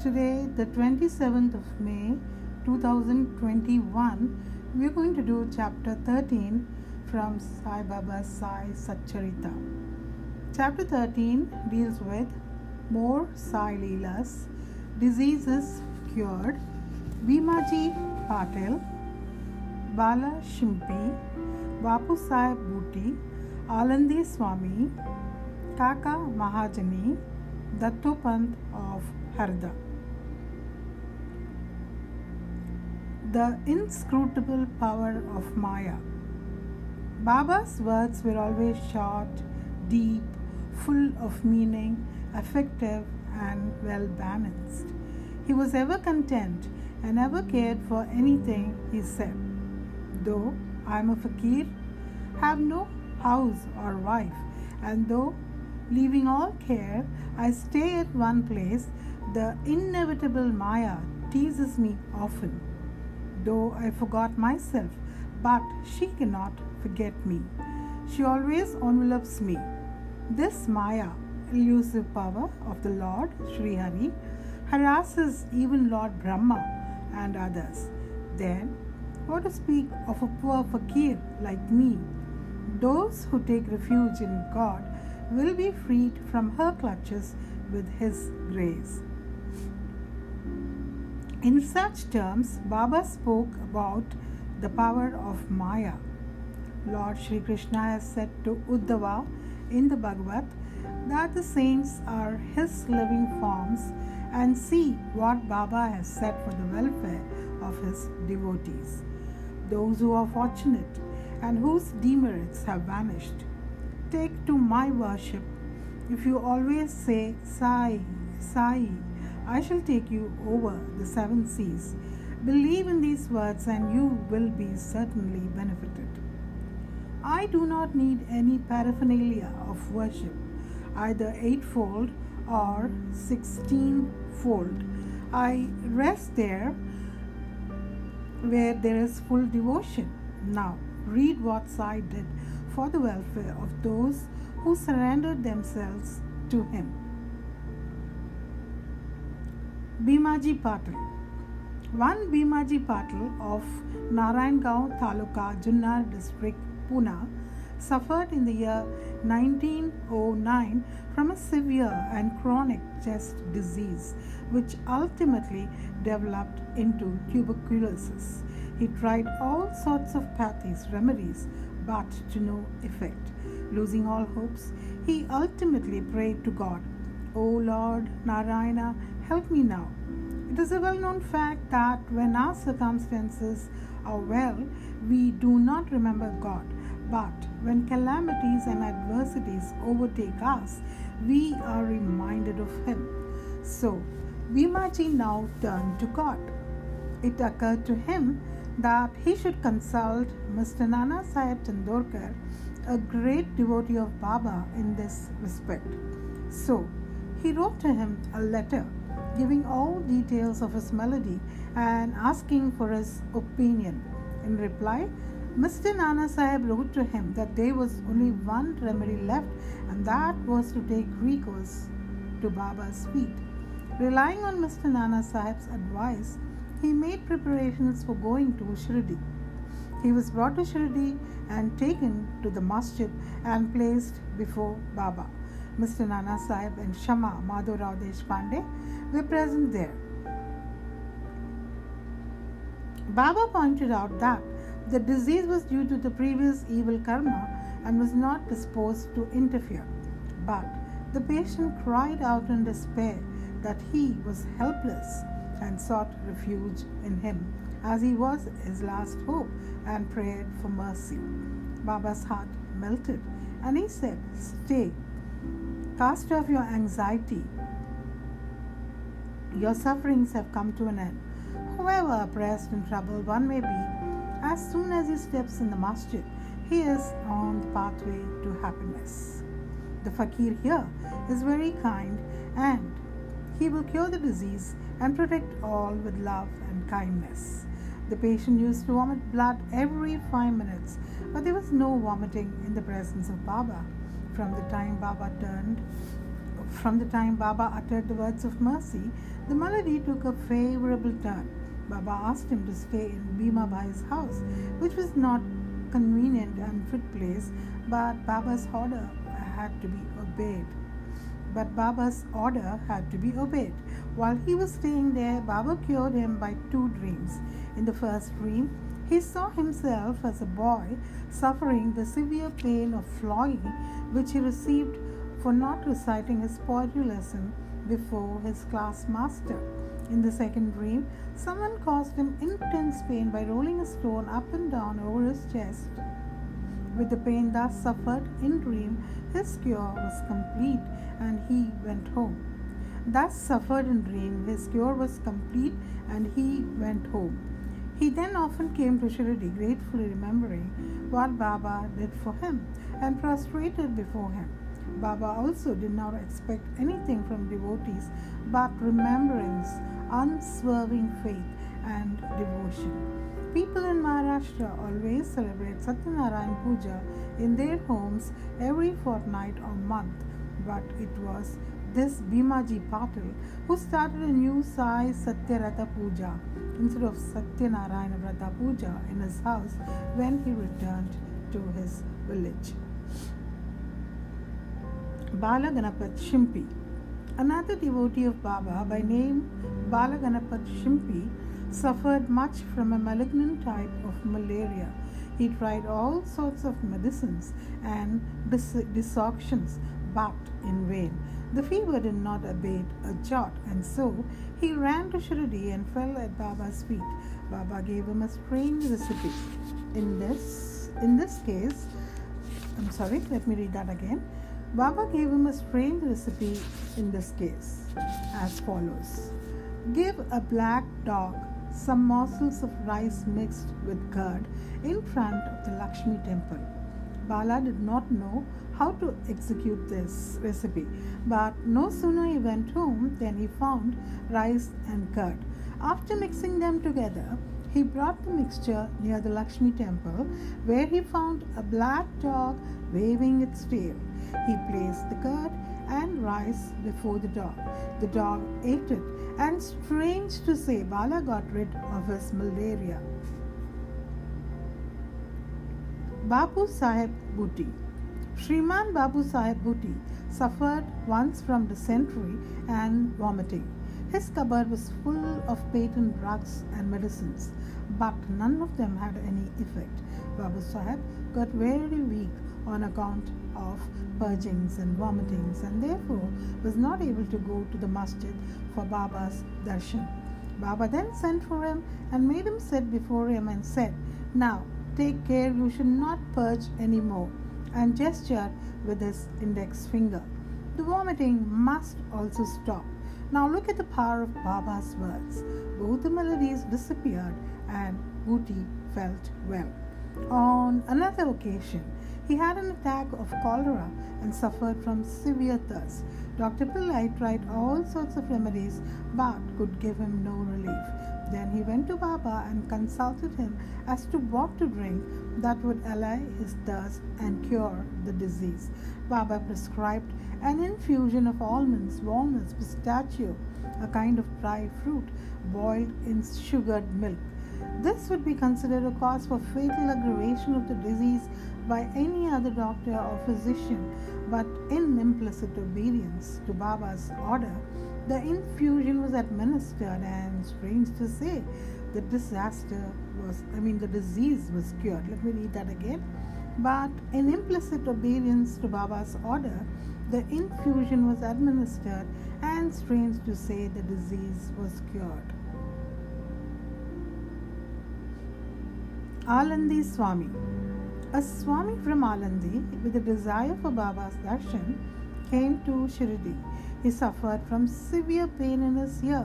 Today, the 27th of May 2021, we're going to do chapter 13 from Sai Baba's Sai Satcharita. Chapter 13 deals with more Sai Leelas, diseases cured, Bhimaji Patil, Bala Shimpi, Bapu Sahib Buti, Alandi Swami, Kaka Mahajani, Dattopant of Harda. The inscrutable power of Maya. Baba's words were always short, deep, full of meaning, effective, and well balanced. He was ever content and ever cared for anything he said. Though I am a fakir, have no house or wife, and though leaving all care, I stay at one place, the inevitable Maya teases me often. Though I forgot myself, but she cannot forget me. She always envelops me. This Maya, elusive power of the Lord Sri Hari, harasses even Lord Brahma and others. Then, what to speak of a poor fakir like me? Those who take refuge in God will be freed from her clutches with His grace. In such terms, Baba spoke about the power of Maya. Lord Sri Krishna has said to Uddhava in the Bhagavad that the saints are his living forms and see what Baba has said for the welfare of his devotees. Those who are fortunate and whose demerits have vanished. Take to my worship. If you always say, Sai, Sai, I shall take you over the seven seas. Believe in these words and you will be certainly benefited. I do not need any paraphernalia of worship, either eightfold or sixteenfold. I rest there where there is full devotion. Now, read what Sai did for the welfare of those who surrendered themselves to him. Bhimaji Patil One Bhimaji Patil of Narayangaon Taluka, Junnar district, Pune, suffered in the year 1909 from a severe and chronic chest disease, which ultimately developed into tuberculosis. He tried all sorts of pathies, remedies, but to no effect. Losing all hopes, he ultimately prayed to God, O Lord Narayana, help me now. It is a well known fact that when our circumstances are well, we do not remember God. But when calamities and adversities overtake us, we are reminded of Him. So, Bhimaji now turned to God. It occurred to him that he should consult Mr. Nana Sahib Chandorkar, a great devotee of Baba in this respect. So, he wrote to him a letter giving all details of his malady and asking for his opinion. In reply, Mr. Nana Sahib wrote to him that there was only one remedy left, and that was to take recourse to Baba's feet. Relying on Mr. Nana Sahib's advice, he made preparations for going to Shirdi. He was brought to Shirdi and taken to the masjid and placed before Baba. Mr. Nana Sahib and Shama Madhavrao Deshpande were present there. Baba pointed out that the disease was due to the previous evil karma and was not disposed to interfere. But the patient cried out in despair that he was helpless and sought refuge in him as he was his last hope and prayed for mercy. Baba's heart melted and he said, Stay, cast off your anxiety. Your sufferings have come to an end. However oppressed and troubled one may be, as soon as he steps in the masjid, he is on the pathway to happiness. The fakir here is very kind and he will cure the disease and protect all with love and kindness. The patient used to vomit blood every five minutes, but there was no vomiting in the presence of Baba. From the time Baba turned, from the time Baba uttered the words of mercy, the malady took a favorable turn. Baba asked him to stay in Bhima Bhai's house, which was not convenient and fit place, but Baba's order had to be obeyed. But Baba's order had to be obeyed. While he was staying there, Baba cured him by two dreams. In the first dream, he saw himself as a boy suffering the severe pain of flogging which he received for not reciting his poetry lesson before his class master. In the second dream, someone caused him intense pain by rolling a stone up and down over his chest. With the pain thus suffered in dream, his cure was complete and he went home. Thus suffered in dream, his cure was complete and he went home. He then often came to Shirdi, gratefully remembering what Baba did for him and prostrated before him. Baba also did not expect anything from devotees but remembrance, unswerving faith, and devotion. People in Maharashtra always celebrate Satyanarayan Puja in their homes every fortnight or month, but it was this Bhimaji Patil who started a new Sai Satyavrata Puja instead of Satyanarayana Vrata Puja in his house when he returned to his village. Balaganapat Shimpi Another devotee of Baba by name Balaganapat Shimpi suffered much from a malignant type of malaria. He tried all sorts of medicines and decoctions, but in vain. The fever did not abate a jot, and so he ran to Shirdi and fell at Baba's feet. Baba gave him a strange recipe. In this, in this case, I'm sorry, let me read that again. Baba gave him a strange recipe in this case, as follows Give a black dog some morsels of rice mixed with curd in front of the Lakshmi temple. Bala did not know how to execute this recipe, but no sooner he went home than he found rice and curd. After mixing them together, he brought the mixture near the Lakshmi temple where he found a black dog waving its tail. He placed the curd and rice before the dog. The dog ate it, and strange to say, Bala got rid of his malaria. Babu Sahib Bhuti Shriman Babu Sahib Bhuti suffered once from dysentery and vomiting. His cupboard was full of patent drugs and medicines, but none of them had any effect. Babu Sahib got very weak on account of purgings and vomitings and therefore was not able to go to the masjid for Baba's darshan. Baba then sent for him and made him sit before him and said, Now take care you should not purge any more, and gestured with his index finger. The vomiting must also stop. Now look at the power of Baba's words. Both the maladies disappeared and Bhuti felt well. On another occasion, he had an attack of cholera and suffered from severe thirst. Dr. Pillai tried all sorts of remedies but could give him no relief. Then he went to Baba and consulted him as to what to drink that would allay his thirst and cure the disease. Baba prescribed an infusion of almonds, walnuts, pistachio, a kind of dry fruit, boiled in sugared milk. This would be considered a cause for fatal aggravation of the disease by any other doctor or physician, but in implicit obedience to Baba's order, the infusion was administered, and strange to say, the disaster was, I mean, the disease was cured. Let me read that again. But in implicit obedience to Baba's order, the infusion was administered, and strange to say, the disease was cured. Alandi Swami a Swami from Alandi, with a desire for Baba's darshan, came to Shirdi. He suffered from severe pain in his ear,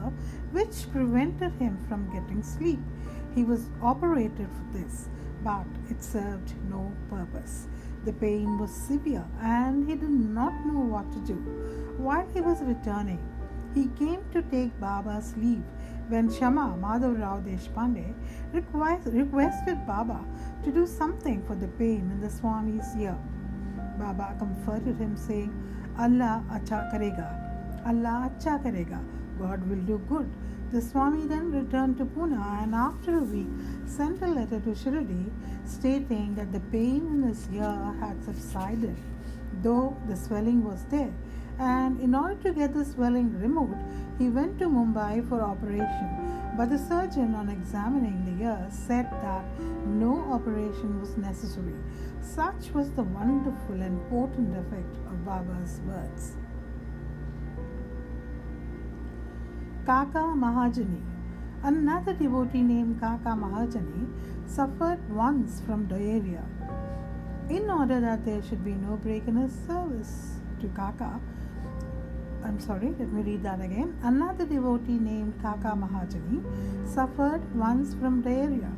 which prevented him from getting sleep. He was operated for this, but it served no purpose. The pain was severe, and he did not know what to do. While he was returning, he came to take Baba's leave when Shama Madhav Rao Deshpande requested Baba to do something for the pain in the Swami's ear. Baba comforted him, saying, Allah acha karega, Allah acha karega. God will do good. The Swami then returned to Pune and after a week sent a letter to Shirdi stating that the pain in his ear had subsided, though the swelling was there. And in order to get the swelling removed, he went to Mumbai for operation. But the surgeon, on examining the ear, said that no operation was necessary. Such was the wonderful and potent effect of Baba's words. Kaka Mahajani. Another devotee named Kaka Mahajani suffered once from diarrhea. In order that there should be no break in his service to Kaka, I'm sorry, let me read that again. Another devotee named Kaka Mahajani suffered once from diarrhea.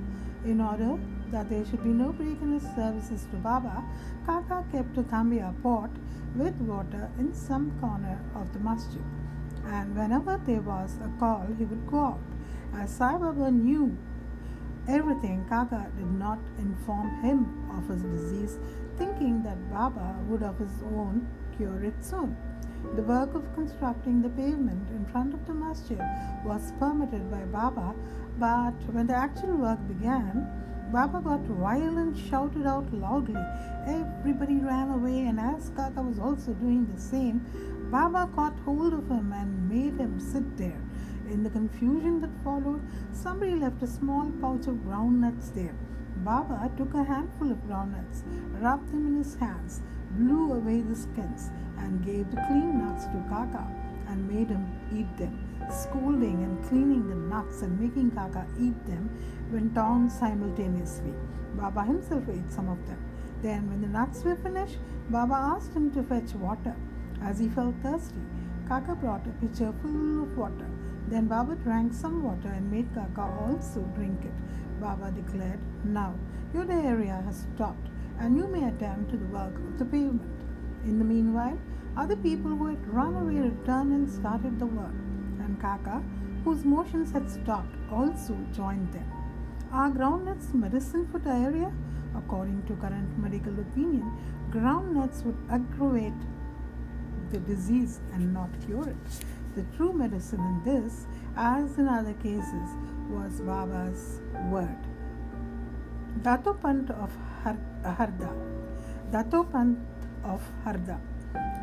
In order that there should be no break in his services to Baba, Kaka kept a tambia pot with water in some corner of the masjid and whenever there was a call, he would go out. As Sai Baba knew everything, Kaka did not inform him of his disease, thinking that Baba would of his own cure it soon. The work of constructing the pavement in front of the masjid was permitted by Baba, but when the actual work began, Baba got and shouted out loudly. Everybody ran away, and as Kaka was also doing the same, Baba caught hold of him and made him sit there. In the confusion that followed, somebody left a small pouch of groundnuts there. Baba took a handful of groundnuts, rubbed them in his hands, blew away the skins, and gave the clean nuts to Kaka and made him eat them. Scolding and cleaning the nuts and making Kaka eat them went on simultaneously. Baba himself ate some of them. Then, when the nuts were finished, Baba asked him to fetch water. As he felt thirsty, Kaka brought a pitcher full of water. Then Baba drank some water and made Kaka also drink it. Baba declared, Now your diarrhea has stopped and you may attend to the work of the pavement. In the meanwhile, other people who had run away returned and started the work, and Kaka, whose motions had stopped, also joined them. Are groundnuts medicine for diarrhea? According to current medical opinion, groundnuts would aggravate the disease and not cure it. The true medicine in this, as in other cases, was Baba's word. Dattopant of Harda. Dattopant of Harda.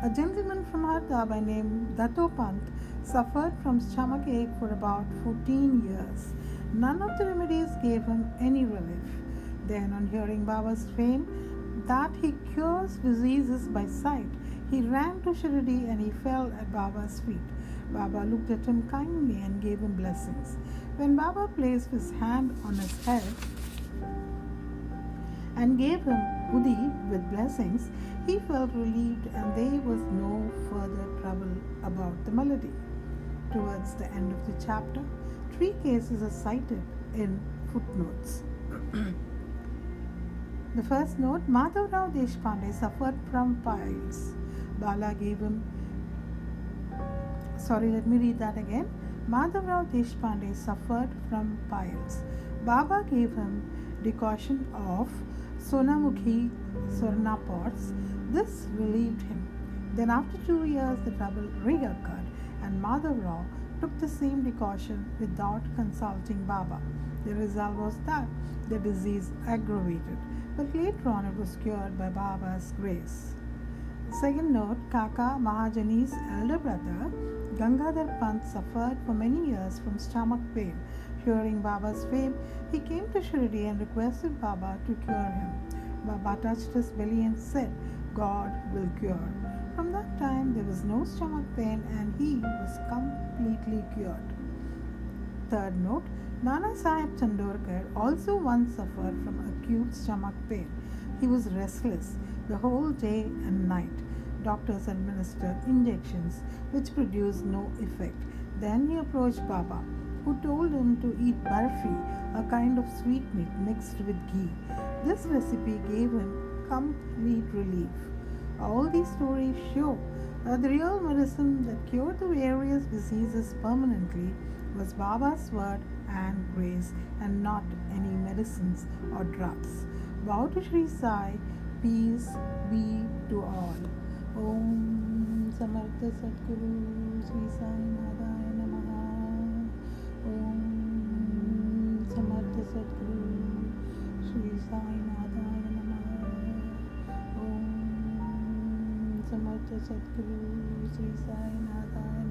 A gentleman from Harda by name Dattopant suffered from stomach ache for about 14 years. None of the remedies gave him any relief. Then, on hearing Baba's fame that he cures diseases by sight, he ran to Shirdi and he fell at Baba's feet. Baba looked at him kindly and gave him blessings. When Baba placed his hand on his head and gave him Udi with blessings, he felt relieved and there was no further trouble about the malady. Towards the end of the chapter, three cases are cited in footnotes. the first note Madhavrao Deshpande suffered from piles. Bala gave him. Sorry, let me read that again. Madhavrao Deshpande suffered from piles. Baba gave him decoction of Sonamukhi Swarna pots. This relieved him. Then, after two years, the trouble reoccurred, and Madhavrao took the same precaution without consulting Baba. The result was that the disease aggravated, but later on it was cured by Baba's grace. Second note Kaka Mahajani's elder brother Gangadhar Pant suffered for many years from stomach pain. Hearing Baba's fame, he came to Shirdi and requested Baba to cure him. Baba touched his belly and said, God will cure. From that time, there was no stomach pain and he was completely cured. Third note Nana Sahib Chandorkar also once suffered from acute stomach pain. He was restless the whole day and night. Doctors administered injections which produced no effect. Then he approached Baba, who told him to eat barfi, a kind of sweetmeat mixed with ghee. This recipe gave him complete relief. All these stories show that the real medicine that cured the various diseases permanently was Baba's word and grace and not any medicines or drugs. Bow to Sri Sai peace be to all. Om Samartha Sadguru Sri Sai Narayana सद्गुरु श्री साईनाथाय नमः। समर्थ सदगुरु श्री साई साईनाथाय